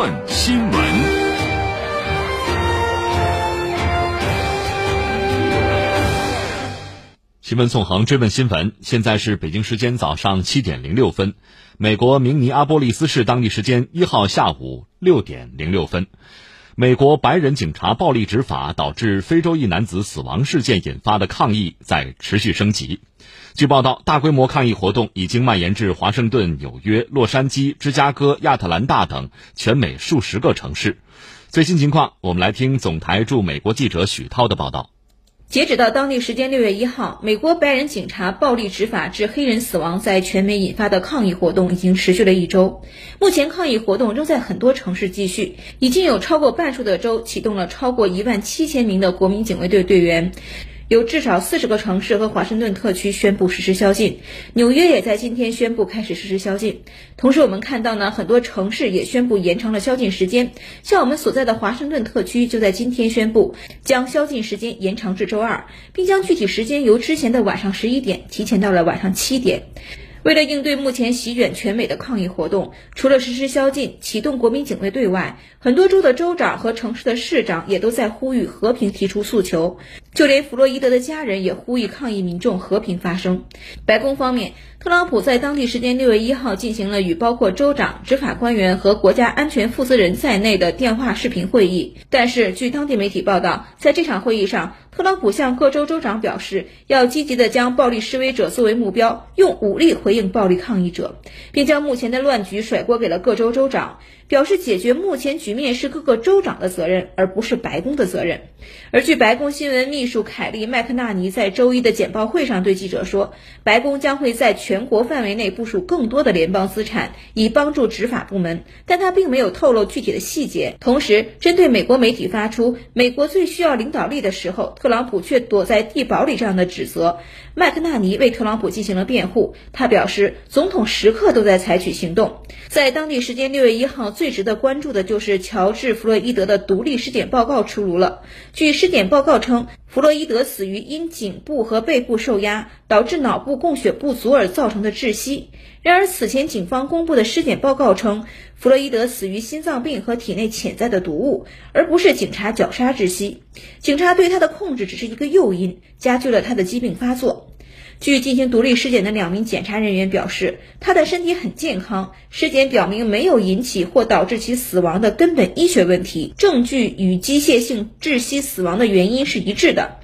段新闻。新闻纵横追问新闻，现在是北京时间早上七点零六分，美国明尼阿波利斯市当地时间一号下午六点零六分。美国白人警察暴力执法导致非洲一男子死亡事件引发的抗议在持续升级。据报道，大规模抗议活动已经蔓延至华盛顿、纽约、洛杉矶、芝加哥、亚特兰大等全美数十个城市。最新情况，我们来听总台驻美国记者许涛的报道。截止到当地时间六月一号，美国白人警察暴力执法致黑人死亡在全美引发的抗议活动已经持续了一周。目前抗议活动仍在很多城市继续，已经有超过半数的州启动了超过一万七千名的国民警卫队队员。有至少四十个城市和华盛顿特区宣布实施宵禁，纽约也在今天宣布开始实施宵禁。同时，我们看到呢，很多城市也宣布延长了宵禁时间。像我们所在的华盛顿特区，就在今天宣布将宵禁时间延长至周二，并将具体时间由之前的晚上十一点提前到了晚上七点。为了应对目前席卷全美的抗议活动，除了实施宵禁、启动国民警卫队外，很多州的州长和城市的市长也都在呼吁和平提出诉求。就连弗洛伊德的家人也呼吁抗议民众和平发声。白宫方面，特朗普在当地时间六月一号进行了与包括州长、执法官员和国家安全负责人在内的电话视频会议。但是，据当地媒体报道，在这场会议上，特朗普向各州州长表示，要积极的将暴力示威者作为目标，用武力回应暴力抗议者，并将目前的乱局甩锅给了各州州长，表示解决目前局面是各个州长的责任，而不是白宫的责任。而据白宫新闻秘书凯利·麦克纳尼在周一的简报会上对记者说，白宫将会在全国范围内部署更多的联邦资产，以帮助执法部门，但他并没有透露具体的细节。同时，针对美国媒体发出“美国最需要领导力的时候”，特朗普却躲在地堡里这样的指责，麦克纳尼为特朗普进行了辩护。他表示，总统时刻都在采取行动。在当地时间六月一号，最值得关注的就是乔治·弗洛伊德的独立尸检报告出炉了。据尸检报告称，弗洛伊德死于因颈部和背部受压导致脑部供血不足而造成的窒息。然而，此前警方公布的尸检报告称，弗洛伊德死于心脏病和体内潜在的毒物，而不是警察绞杀窒息。警察对他的控制只是一个诱因，加剧了他的疾病发作。据进行独立尸检的两名检查人员表示，他的身体很健康，尸检表明没有引起或导致其死亡的根本医学问题，证据与机械性窒息死亡的原因是一致的。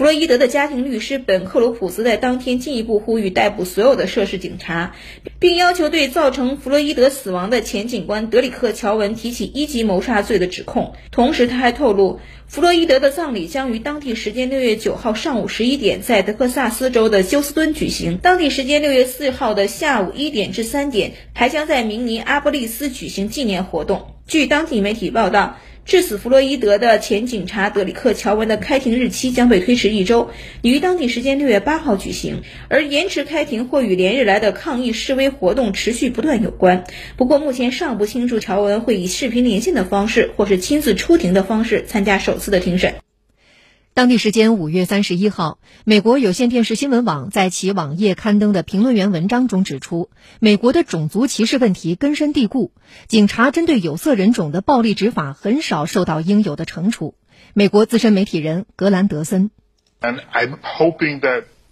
弗洛伊德的家庭律师本·克鲁普斯在当天进一步呼吁逮捕所有的涉事警察，并要求对造成弗洛伊德死亡的前警官德里克·乔文提起一级谋杀罪的指控。同时，他还透露，弗洛伊德的葬礼将于当地时间六月九号上午十一点在德克萨斯州的休斯敦举行，当地时间六月四号的下午一点至三点还将在明尼阿波利斯举行纪念活动。据当地媒体报道。致死弗洛伊德的前警察德里克·乔文的开庭日期将被推迟一周，于当地时间六月八号举行。而延迟开庭或与连日来的抗议示威活动持续不断有关。不过，目前尚不清楚乔文会以视频连线的方式，或是亲自出庭的方式参加首次的庭审。当地时间五月三十一号，美国有线电视新闻网在其网页刊登的评论员文章中指出，美国的种族歧视问题根深蒂固，警察针对有色人种的暴力执法很少受到应有的惩处。美国资深媒体人格兰德森，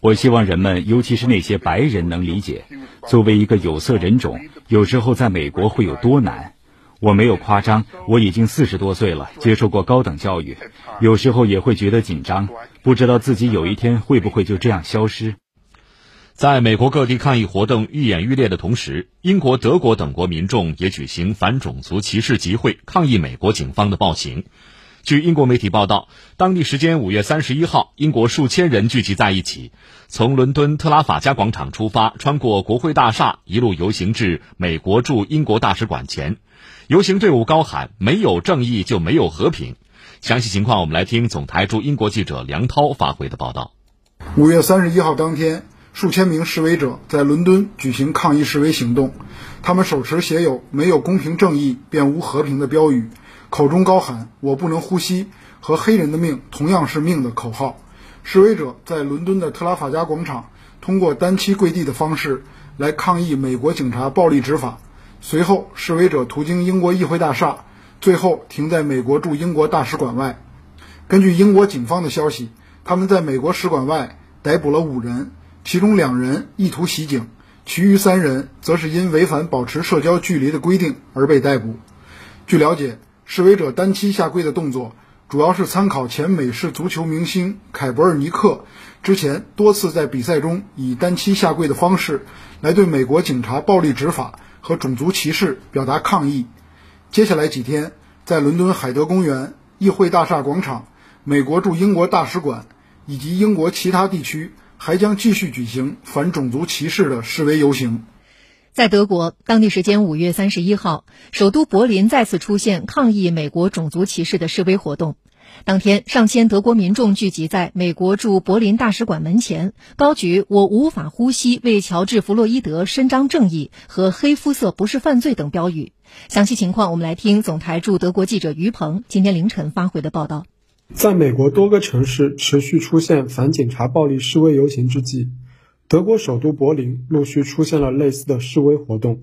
我希望人们，尤其是那些白人，能理解，作为一个有色人种，有时候在美国会有多难。我没有夸张，我已经四十多岁了，接受过高等教育，有时候也会觉得紧张，不知道自己有一天会不会就这样消失。在美国各地抗议活动愈演愈烈的同时，英国、德国等国民众也举行反种族歧视集会，抗议美国警方的暴行。据英国媒体报道，当地时间五月三十一号，英国数千人聚集在一起，从伦敦特拉法加广场出发，穿过国会大厦，一路游行至美国驻英国大使馆前。游行队伍高喊“没有正义就没有和平”。详细情况，我们来听总台驻英国记者梁涛发回的报道。五月三十一号当天，数千名示威者在伦敦举行抗议示威行动，他们手持写有“没有公平正义便无和平”的标语，口中高喊“我不能呼吸”和“黑人的命同样是命”的口号。示威者在伦敦的特拉法加广场通过单膝跪地的方式来抗议美国警察暴力执法。随后，示威者途经英国议会大厦，最后停在美国驻英国大使馆外。根据英国警方的消息，他们在美国使馆外逮捕了五人，其中两人意图袭警，其余三人则是因违反保持社交距离的规定而被逮捕。据了解，示威者单膝下跪的动作。主要是参考前美式足球明星凯博尔尼克之前多次在比赛中以单膝下跪的方式来对美国警察暴力执法和种族歧视表达抗议。接下来几天，在伦敦海德公园、议会大厦广场、美国驻英国大使馆以及英国其他地区，还将继续举行反种族歧视的示威游行。在德国，当地时间五月三十一号，首都柏林再次出现抗议美国种族歧视的示威活动。当天，上千德国民众聚集在美国驻柏林大使馆门前，高举“我无法呼吸，为乔治·弗洛伊德伸张正义”和“黑肤色不是犯罪”等标语。详细情况，我们来听总台驻德国记者于鹏今天凌晨发回的报道。在美国多个城市持续出现反警察暴力示威游行之际。德国首都柏林陆续出现了类似的示威活动，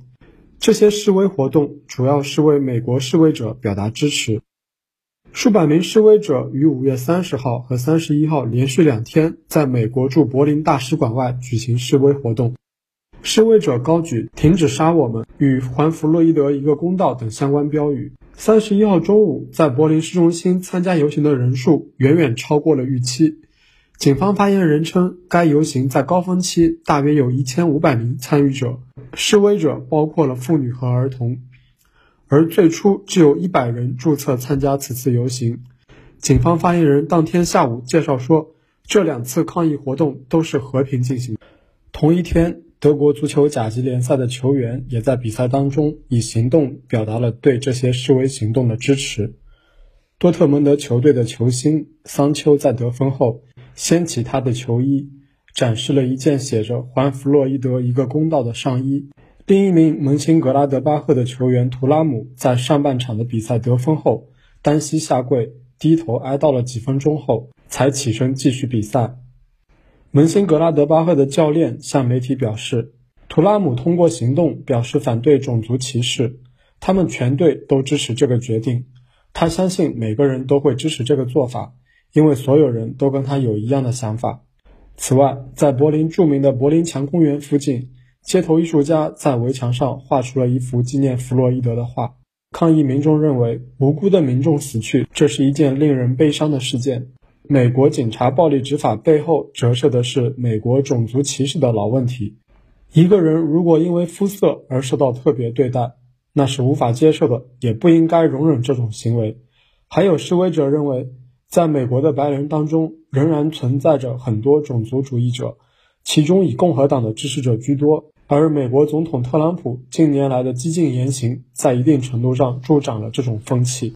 这些示威活动主要是为美国示威者表达支持。数百名示威者于五月三十号和三十一号连续两天在美国驻柏林大使馆外举行示威活动，示威者高举“停止杀我们”与“还弗洛伊德一个公道”等相关标语。三十一号中午，在柏林市中心参加游行的人数远远超过了预期。警方发言人称，该游行在高峰期大约有一千五百名参与者，示威者包括了妇女和儿童，而最初只有一百人注册参加此次游行。警方发言人当天下午介绍说，这两次抗议活动都是和平进行。同一天，德国足球甲级联赛的球员也在比赛当中以行动表达了对这些示威行动的支持。多特蒙德球队的球星桑丘在得分后。掀起他的球衣，展示了一件写着“还弗洛伊德一个公道”的上衣。另一名门兴格拉德巴赫的球员图拉姆在上半场的比赛得分后，单膝下跪，低头哀悼了几分钟后，才起身继续比赛。门兴格拉德巴赫的教练向媒体表示，图拉姆通过行动表示反对种族歧视，他们全队都支持这个决定。他相信每个人都会支持这个做法。因为所有人都跟他有一样的想法。此外，在柏林著名的柏林墙公园附近，街头艺术家在围墙上画出了一幅纪念弗洛伊德的画。抗议民众认为，无辜的民众死去，这是一件令人悲伤的事件。美国警察暴力执法背后折射的是美国种族歧视的老问题。一个人如果因为肤色而受到特别对待，那是无法接受的，也不应该容忍这种行为。还有示威者认为。在美国的白人当中，仍然存在着很多种族主义者，其中以共和党的支持者居多。而美国总统特朗普近年来的激进言行，在一定程度上助长了这种风气。